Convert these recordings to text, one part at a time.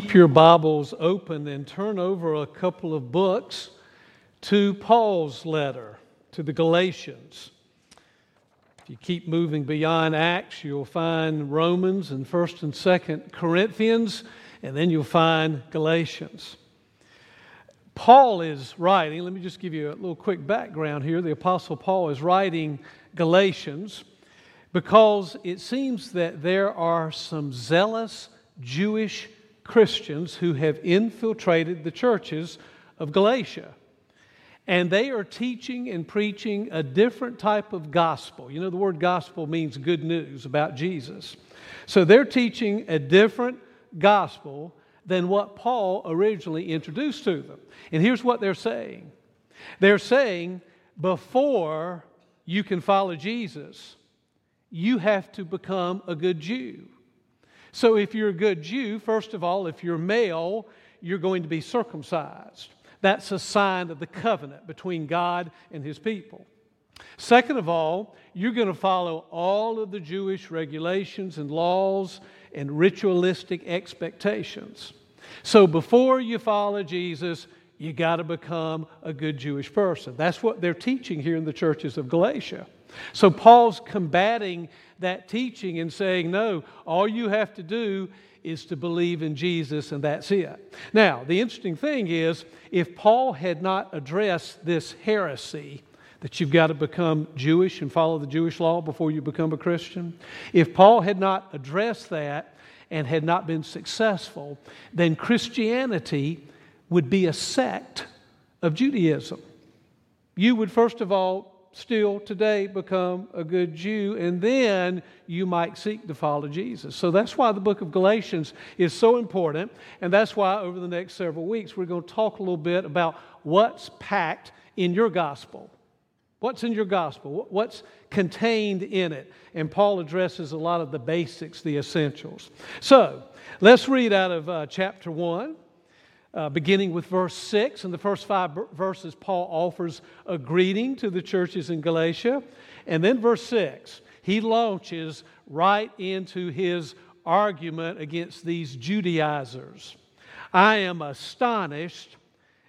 Keep your Bibles open and turn over a couple of books to Paul's letter to the Galatians. If you keep moving beyond Acts, you'll find Romans and 1st and 2nd Corinthians, and then you'll find Galatians. Paul is writing, let me just give you a little quick background here. The Apostle Paul is writing Galatians because it seems that there are some zealous Jewish Christians who have infiltrated the churches of Galatia. And they are teaching and preaching a different type of gospel. You know, the word gospel means good news about Jesus. So they're teaching a different gospel than what Paul originally introduced to them. And here's what they're saying they're saying, before you can follow Jesus, you have to become a good Jew. So, if you're a good Jew, first of all, if you're male, you're going to be circumcised. That's a sign of the covenant between God and his people. Second of all, you're going to follow all of the Jewish regulations and laws and ritualistic expectations. So before you follow Jesus, you got to become a good Jewish person. That's what they're teaching here in the churches of Galatia. So Paul's combating that teaching and saying, no, all you have to do is to believe in Jesus and that's it. Now, the interesting thing is, if Paul had not addressed this heresy, that you've got to become Jewish and follow the Jewish law before you become a Christian, if Paul had not addressed that and had not been successful, then Christianity would be a sect of Judaism. You would, first of all, still today become a good Jew, and then you might seek to follow Jesus. So that's why the book of Galatians is so important, and that's why over the next several weeks we're going to talk a little bit about what's packed in your gospel. What's in your gospel? What's contained in it? And Paul addresses a lot of the basics, the essentials. So let's read out of uh, chapter 1 uh, beginning with verse 6. In the first five verses, Paul offers a greeting to the churches in Galatia. And then verse 6, he launches right into his argument against these Judaizers. I am astonished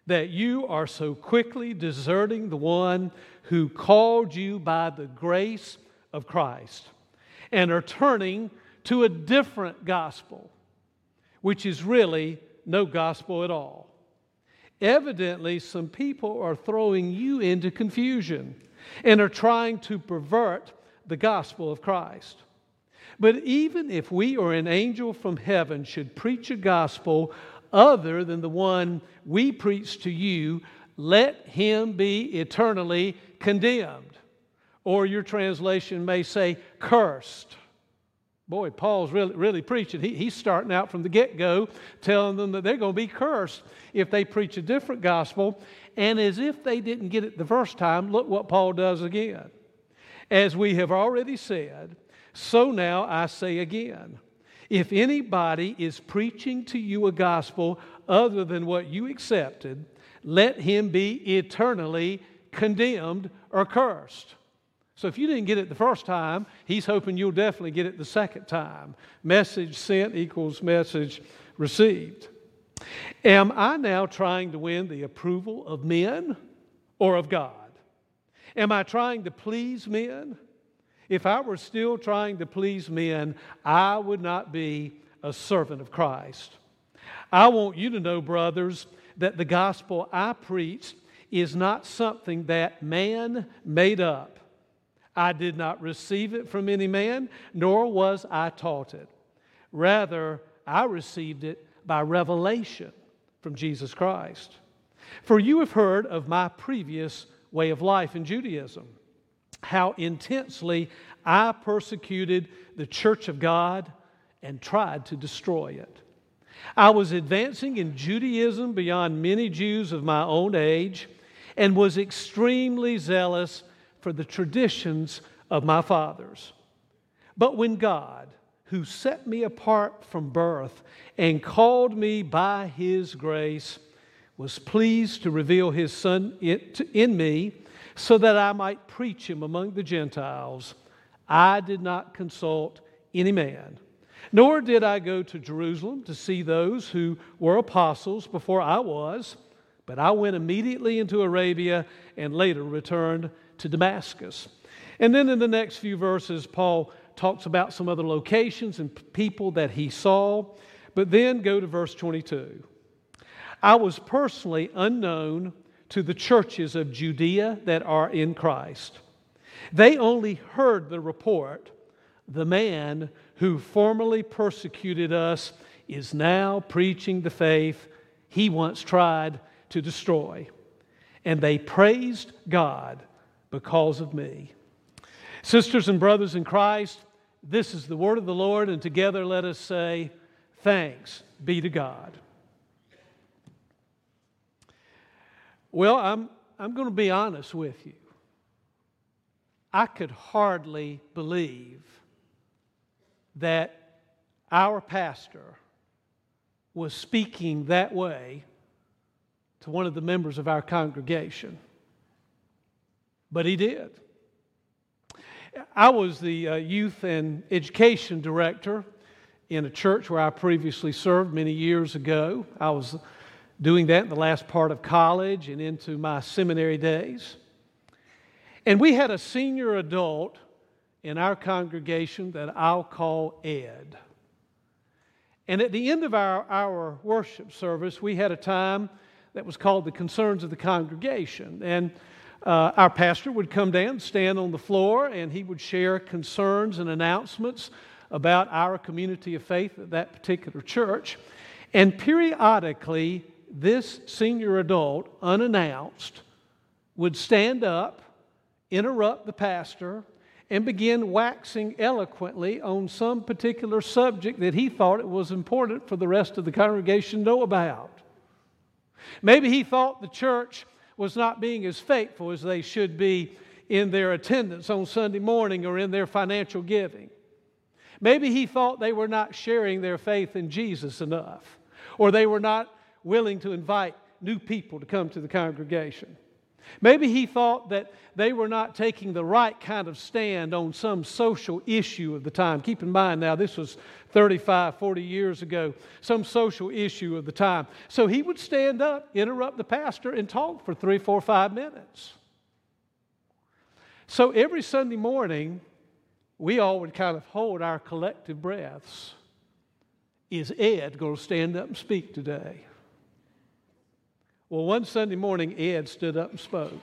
that you are so quickly deserting the one who called you by the grace of Christ and are turning to a different gospel, which is really no gospel at all. Evidently, some people are throwing you into confusion and are trying to pervert the gospel of Christ. But even if we or an angel from heaven should preach a gospel other than the one we preach to you, let him be eternally condemned. Or your translation may say, cursed. Boy, Paul's really, really preaching. He, he's starting out from the get go, telling them that they're going to be cursed if they preach a different gospel. And as if they didn't get it the first time, look what Paul does again. As we have already said, so now I say again if anybody is preaching to you a gospel other than what you accepted, let him be eternally condemned or cursed. So if you didn't get it the first time, he's hoping you'll definitely get it the second time. Message sent equals message received. Am I now trying to win the approval of men or of God? Am I trying to please men? If I were still trying to please men, I would not be a servant of Christ. I want you to know, brothers, that the gospel I preach is not something that man made up. I did not receive it from any man, nor was I taught it. Rather, I received it by revelation from Jesus Christ. For you have heard of my previous way of life in Judaism, how intensely I persecuted the church of God and tried to destroy it. I was advancing in Judaism beyond many Jews of my own age and was extremely zealous for the traditions of my fathers. But when God, who set me apart from birth and called me by his grace, was pleased to reveal his Son in me so that I might preach him among the Gentiles, I did not consult any man, Nor did I go to Jerusalem to see those who were apostles before I was, but I went immediately into Arabia and later returned to Damascus. And then in the next few verses, Paul talks about some other locations and people that he saw. But then go to verse 22. I was personally unknown to the churches of Judea that are in Christ. They only heard the report the man who formerly persecuted us is now preaching the faith he once tried to destroy. And they praised God because of me. Sisters and brothers in Christ, this is the word of the Lord, and together let us say, Thanks be to God. Well, I'm, I'm going to be honest with you. I could hardly believe that our pastor was speaking that way to one of the members of our congregation. But he did. I was the uh, youth and education director in a church where I previously served many years ago. I was doing that in the last part of college and into my seminary days. And we had a senior adult in our congregation that I'll call Ed. And at the end of our, our worship service, we had a time that was called the Concerns of the Congregation. And uh, our pastor would come down, stand on the floor, and he would share concerns and announcements about our community of faith at that particular church. And periodically, this senior adult, unannounced, would stand up, interrupt the pastor, and begin waxing eloquently on some particular subject that he thought it was important for the rest of the congregation to know about. Maybe he thought the church was not being as faithful as they should be in their attendance on Sunday morning or in their financial giving. Maybe he thought they were not sharing their faith in Jesus enough, or they were not willing to invite new people to come to the congregation. Maybe he thought that they were not taking the right kind of stand on some social issue of the time. Keep in mind now, this was 35, 40 years ago, some social issue of the time. So he would stand up, interrupt the pastor, and talk for three, four, five minutes. So every Sunday morning, we all would kind of hold our collective breaths. Is Ed going to stand up and speak today? Well, one Sunday morning, Ed stood up and spoke.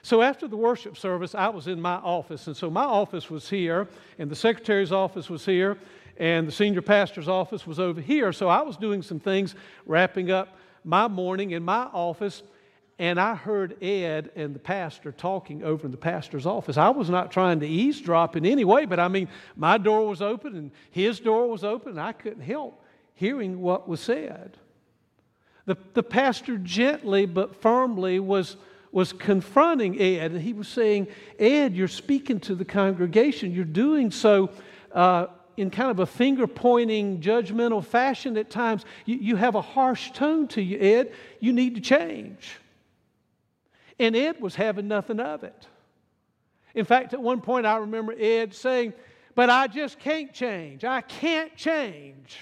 So after the worship service, I was in my office. And so my office was here, and the secretary's office was here, and the senior pastor's office was over here. So I was doing some things, wrapping up my morning in my office, and I heard Ed and the pastor talking over in the pastor's office. I was not trying to eavesdrop in any way, but I mean, my door was open and his door was open, and I couldn't help hearing what was said. The, the pastor gently but firmly was, was confronting Ed, and he was saying, Ed, you're speaking to the congregation. You're doing so uh, in kind of a finger pointing, judgmental fashion at times. You, you have a harsh tone to you, Ed. You need to change. And Ed was having nothing of it. In fact, at one point, I remember Ed saying, But I just can't change. I can't change.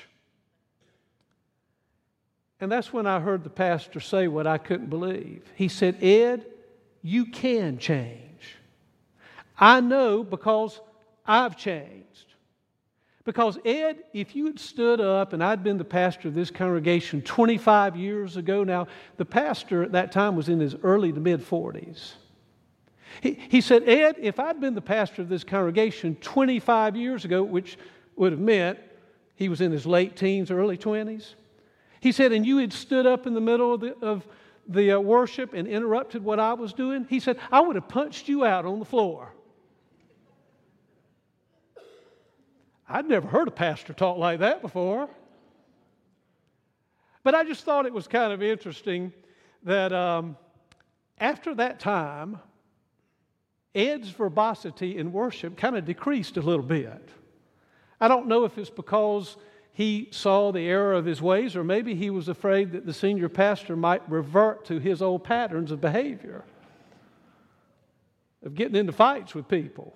And that's when I heard the pastor say what I couldn't believe. He said, Ed, you can change. I know because I've changed. Because, Ed, if you had stood up and I'd been the pastor of this congregation 25 years ago now, the pastor at that time was in his early to mid 40s. He, he said, Ed, if I'd been the pastor of this congregation 25 years ago, which would have meant he was in his late teens, early 20s, he said, and you had stood up in the middle of the, of the uh, worship and interrupted what I was doing. He said, I would have punched you out on the floor. I'd never heard a pastor talk like that before. But I just thought it was kind of interesting that um, after that time, Ed's verbosity in worship kind of decreased a little bit. I don't know if it's because he saw the error of his ways, or maybe he was afraid that the senior pastor might revert to his old patterns of behavior, of getting into fights with people.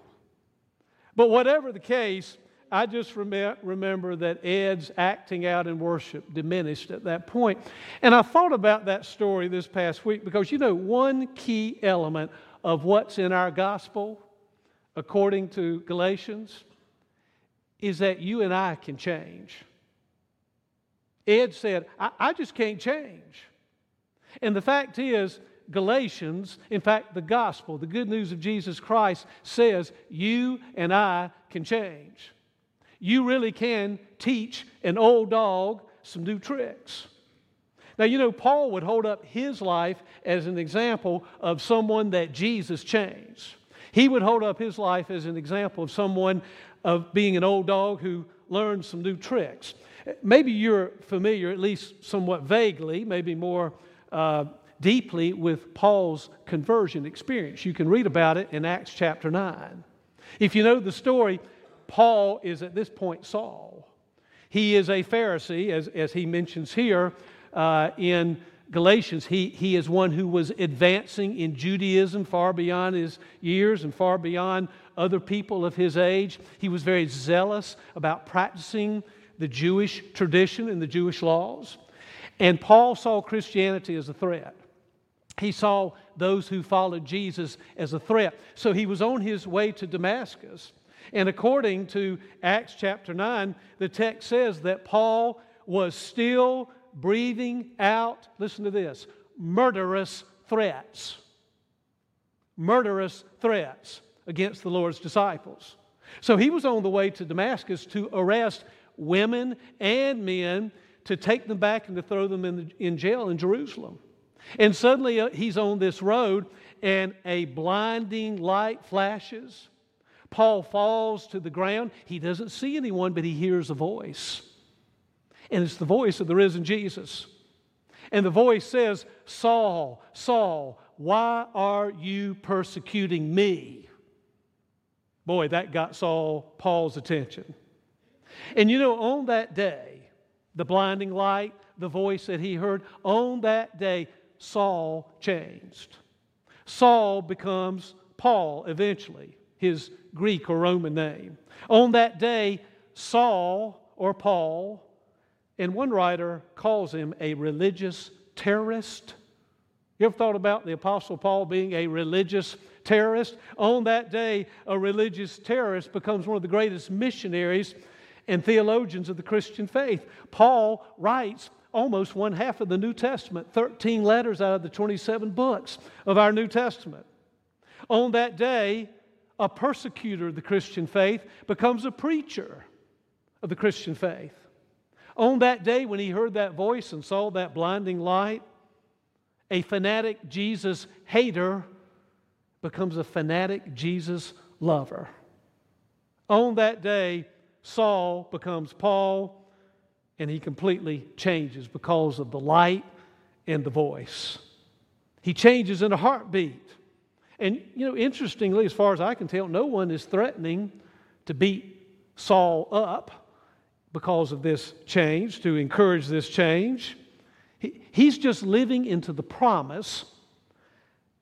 But whatever the case, I just rem- remember that Ed's acting out in worship diminished at that point. And I thought about that story this past week because, you know, one key element of what's in our gospel, according to Galatians, is that you and I can change. Ed said, I, I just can't change. And the fact is, Galatians, in fact, the gospel, the good news of Jesus Christ, says you and I can change. You really can teach an old dog some new tricks. Now, you know, Paul would hold up his life as an example of someone that Jesus changed. He would hold up his life as an example of someone of being an old dog who learned some new tricks. Maybe you're familiar, at least somewhat vaguely, maybe more uh, deeply, with Paul's conversion experience. You can read about it in Acts chapter 9. If you know the story, Paul is at this point Saul. He is a Pharisee, as, as he mentions here uh, in Galatians. He, he is one who was advancing in Judaism far beyond his years and far beyond other people of his age. He was very zealous about practicing the Jewish tradition and the Jewish laws. And Paul saw Christianity as a threat. He saw those who followed Jesus as a threat. So he was on his way to Damascus. And according to Acts chapter 9, the text says that Paul was still breathing out, listen to this, murderous threats. Murderous threats against the Lord's disciples. So he was on the way to Damascus to arrest women and men to take them back and to throw them in, the, in jail in Jerusalem. And suddenly uh, he's on this road and a blinding light flashes. Paul falls to the ground. He doesn't see anyone, but he hears a voice. And it's the voice of the risen Jesus. And the voice says, Saul, Saul, why are you persecuting me? Boy, that got Saul, Paul's attention. And you know, on that day, the blinding light, the voice that he heard, on that day, Saul changed. Saul becomes Paul eventually, his Greek or Roman name. On that day, Saul or Paul, and one writer calls him a religious terrorist. You ever thought about the Apostle Paul being a religious terrorist? On that day, a religious terrorist becomes one of the greatest missionaries and theologians of the Christian faith. Paul writes almost one half of the New Testament, 13 letters out of the 27 books of our New Testament. On that day, a persecutor of the Christian faith becomes a preacher of the Christian faith. On that day, when he heard that voice and saw that blinding light, a fanatic Jesus hater becomes a fanatic Jesus lover. On that day, Saul becomes Paul, and he completely changes because of the light and the voice. He changes in a heartbeat. And, you know, interestingly, as far as I can tell, no one is threatening to beat Saul up because of this change, to encourage this change. He, he's just living into the promise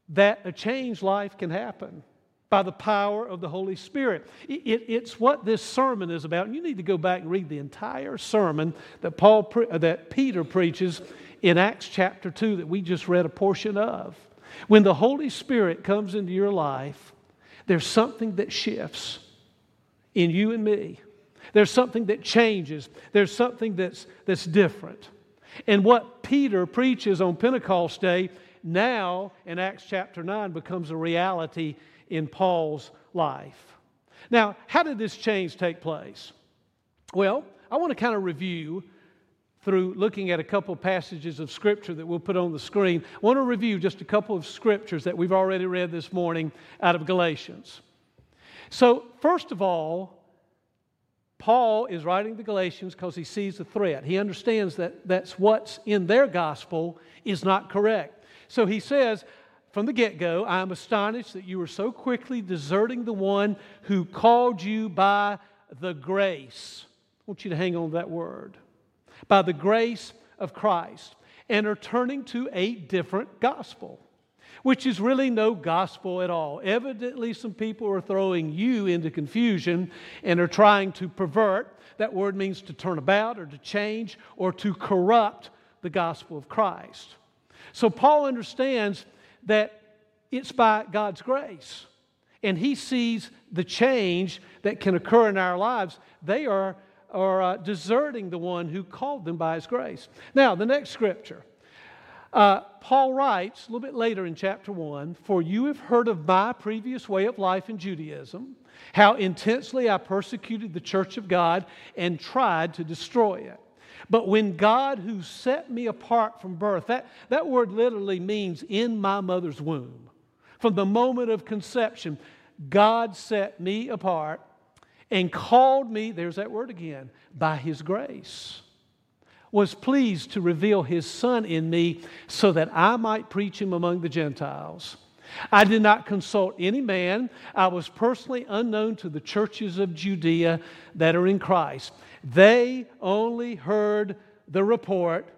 that a changed life can happen by the power of the Holy Spirit. It, it, it's what this sermon is about. And you need to go back and read the entire sermon that, Paul, uh, that Peter preaches in Acts chapter 2 that we just read a portion of. When the Holy Spirit comes into your life, there's something that shifts in you and me. There's something that changes. There's something that's, that's different. And what Peter preaches on Pentecost Day now in Acts chapter 9 becomes a reality in Paul's life. Now, how did this change take place? Well, I want to kind of review through looking at a couple passages of scripture that we'll put on the screen. I want to review just a couple of scriptures that we've already read this morning out of Galatians. So, first of all, Paul is writing the Galatians because he sees a threat. He understands that that's what's in their gospel is not correct. So he says, from the get go, I am astonished that you are so quickly deserting the one who called you by the grace. I want you to hang on to that word. By the grace of Christ, and are turning to a different gospel. Which is really no gospel at all. Evidently, some people are throwing you into confusion and are trying to pervert. That word means to turn about or to change or to corrupt the gospel of Christ. So, Paul understands that it's by God's grace. And he sees the change that can occur in our lives. They are, are uh, deserting the one who called them by his grace. Now, the next scripture. Uh, Paul writes a little bit later in chapter 1 For you have heard of my previous way of life in Judaism, how intensely I persecuted the church of God and tried to destroy it. But when God, who set me apart from birth, that, that word literally means in my mother's womb. From the moment of conception, God set me apart and called me, there's that word again, by His grace was pleased to reveal his Son in me so that I might preach him among the Gentiles. I did not consult any man. I was personally unknown to the churches of Judea that are in Christ. They only heard the report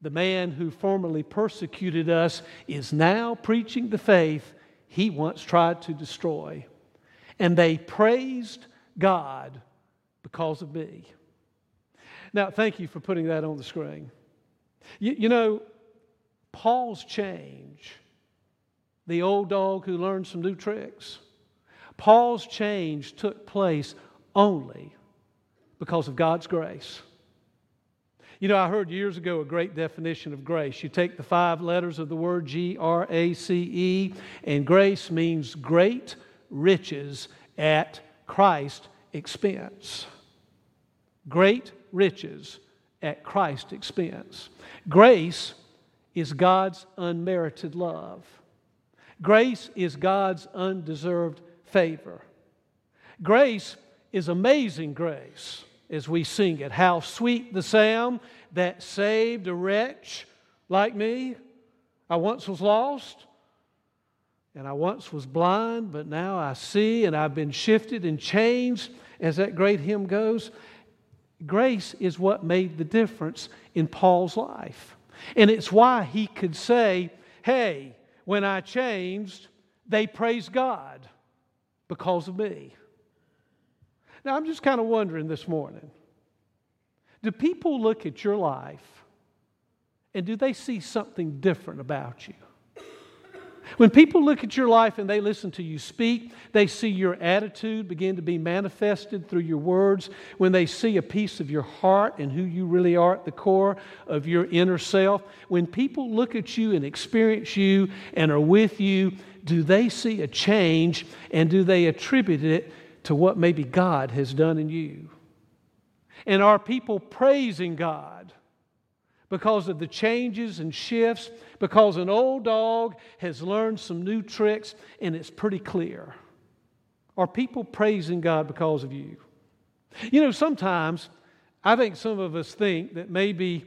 the man who formerly persecuted us is now preaching the faith he once tried to destroy. And they praised God because of me. Now, thank you for putting that on the screen. You, you know, Paul's change, the old dog who learned some new tricks, Paul's change took place only because of God's grace. You know, I heard years ago a great definition of grace. You take the five letters of the word G R A C E, and grace means great riches at Christ's expense. Great riches at Christ's expense. Grace is God's unmerited love. Grace is God's undeserved favor. Grace is amazing grace as we sing it. How sweet the sound that saved a wretch like me. I once was lost and I once was blind, but now I see and I've been shifted and changed, as that great hymn goes. Grace is what made the difference in Paul's life. And it's why he could say, Hey, when I changed, they praised God because of me. Now, I'm just kind of wondering this morning do people look at your life and do they see something different about you? When people look at your life and they listen to you speak, they see your attitude begin to be manifested through your words. When they see a piece of your heart and who you really are at the core of your inner self, when people look at you and experience you and are with you, do they see a change and do they attribute it to what maybe God has done in you? And are people praising God because of the changes and shifts, because an old dog has learned some new tricks and it's pretty clear. Are people praising God because of you? You know, sometimes I think some of us think that maybe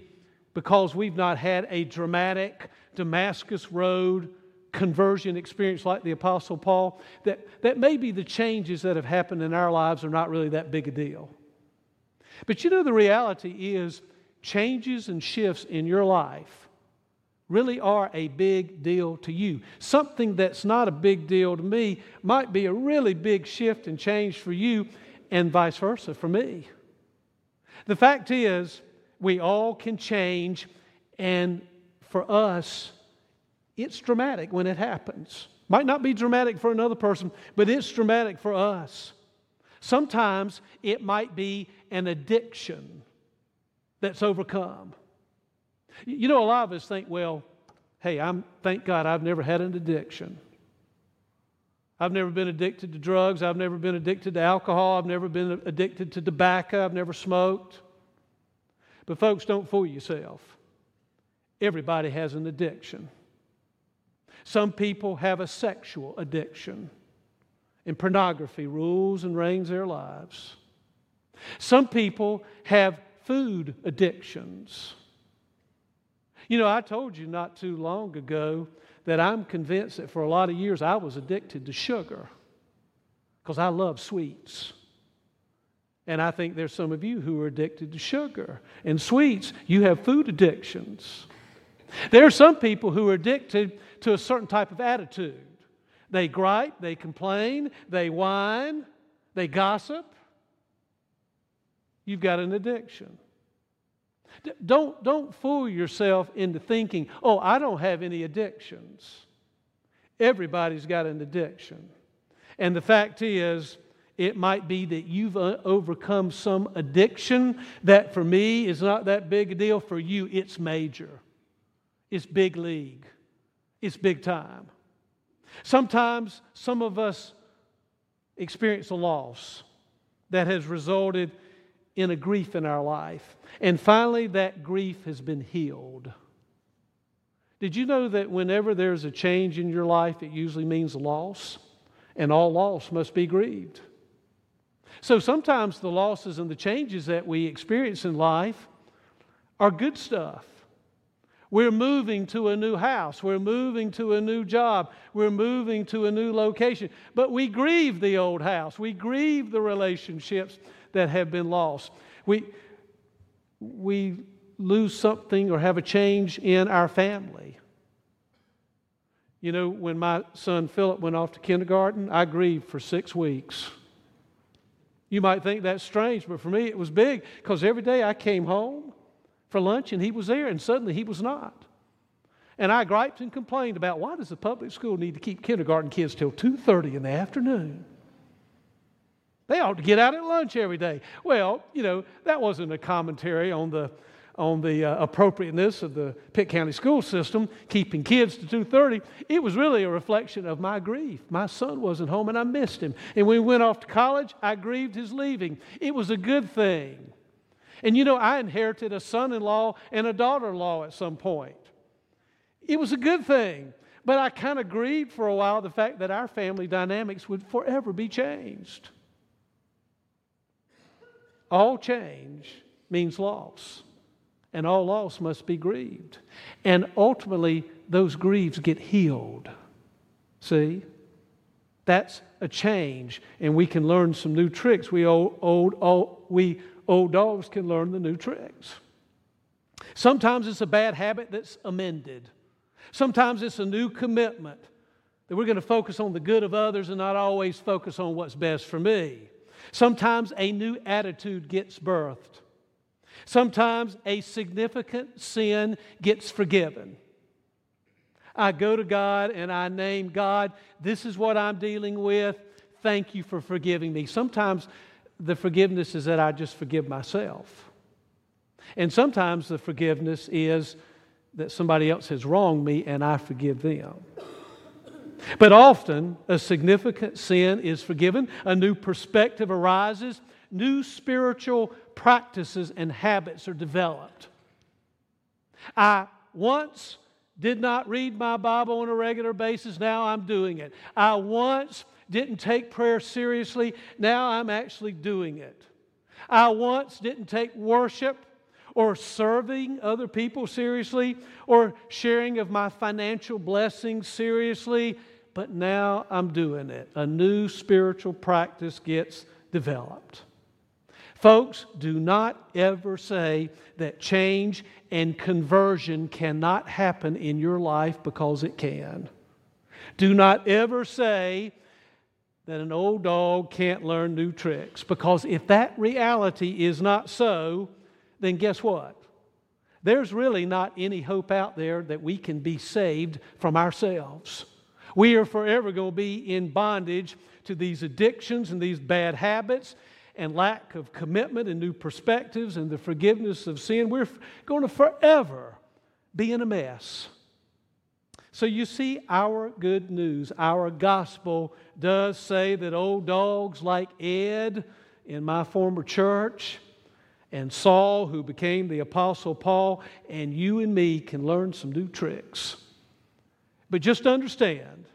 because we've not had a dramatic Damascus Road conversion experience like the Apostle Paul, that, that maybe the changes that have happened in our lives are not really that big a deal. But you know, the reality is changes and shifts in your life really are a big deal to you. Something that's not a big deal to me might be a really big shift and change for you, and vice versa for me. The fact is, we all can change, and for us, it's dramatic when it happens. Might not be dramatic for another person, but it's dramatic for us. Sometimes it might be an addiction that's overcome. You know, a lot of us think, well, hey, I'm thank God I've never had an addiction. I've never been addicted to drugs. I've never been addicted to alcohol. I've never been addicted to tobacco. I've never smoked. But, folks, don't fool yourself. Everybody has an addiction. Some people have a sexual addiction, and pornography rules and reigns their lives. Some people have food addictions. You know, I told you not too long ago that I'm convinced that for a lot of years I was addicted to sugar because I love sweets. And I think there's some of you who are addicted to sugar and sweets. You have food addictions. There are some people who are addicted to a certain type of attitude. They gripe, they complain, they whine, they gossip. You've got an addiction. Don't, don't fool yourself into thinking, oh, I don't have any addictions. Everybody's got an addiction. And the fact is, it might be that you've uh, overcome some addiction that for me is not that big a deal. For you, it's major, it's big league, it's big time. Sometimes some of us experience a loss that has resulted in a grief in our life. And finally, that grief has been healed. Did you know that whenever there's a change in your life, it usually means loss? And all loss must be grieved. So sometimes the losses and the changes that we experience in life are good stuff. We're moving to a new house. We're moving to a new job. We're moving to a new location. But we grieve the old house. We grieve the relationships that have been lost. We, we lose something or have a change in our family. You know, when my son Philip went off to kindergarten, I grieved for six weeks. You might think that's strange, but for me it was big because every day I came home for lunch and he was there, and suddenly he was not. And I griped and complained about why does the public school need to keep kindergarten kids till 2:30 in the afternoon? They ought to get out at lunch every day. Well, you know, that wasn't a commentary on the on the uh, appropriateness of the Pitt County school system keeping kids to 2:30. It was really a reflection of my grief. My son wasn't home and I missed him. And when we went off to college, I grieved his leaving. It was a good thing. And you know, I inherited a son in law and a daughter in law at some point. It was a good thing. But I kind of grieved for a while the fact that our family dynamics would forever be changed. All change means loss, and all loss must be grieved. And ultimately, those griefs get healed. See? That's a change, and we can learn some new tricks. We old, old, old we old dogs can learn the new tricks. Sometimes it's a bad habit that's amended. Sometimes it's a new commitment that we're going to focus on the good of others and not always focus on what's best for me. Sometimes a new attitude gets birthed. Sometimes a significant sin gets forgiven. I go to God and I name God, this is what I'm dealing with. Thank you for forgiving me. Sometimes the forgiveness is that I just forgive myself. And sometimes the forgiveness is that somebody else has wronged me and I forgive them. But often, a significant sin is forgiven, a new perspective arises, new spiritual practices and habits are developed. I once did not read my Bible on a regular basis, now I'm doing it. I once didn't take prayer seriously. Now I'm actually doing it. I once didn't take worship or serving other people seriously or sharing of my financial blessings seriously, but now I'm doing it. A new spiritual practice gets developed. Folks, do not ever say that change and conversion cannot happen in your life because it can. Do not ever say that an old dog can't learn new tricks. Because if that reality is not so, then guess what? There's really not any hope out there that we can be saved from ourselves. We are forever going to be in bondage to these addictions and these bad habits and lack of commitment and new perspectives and the forgiveness of sin. We're going to forever be in a mess. So you see, our good news, our gospel does say that old dogs like Ed in my former church and Saul, who became the Apostle Paul, and you and me can learn some new tricks. But just understand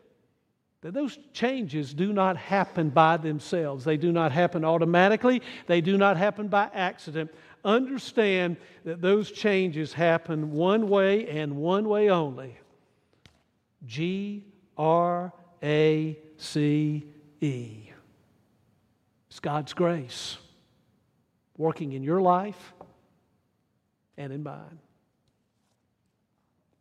that those changes do not happen by themselves. They do not happen automatically, they do not happen by accident. Understand that those changes happen one way and one way only G R A C E. It's God's grace working in your life and in mine.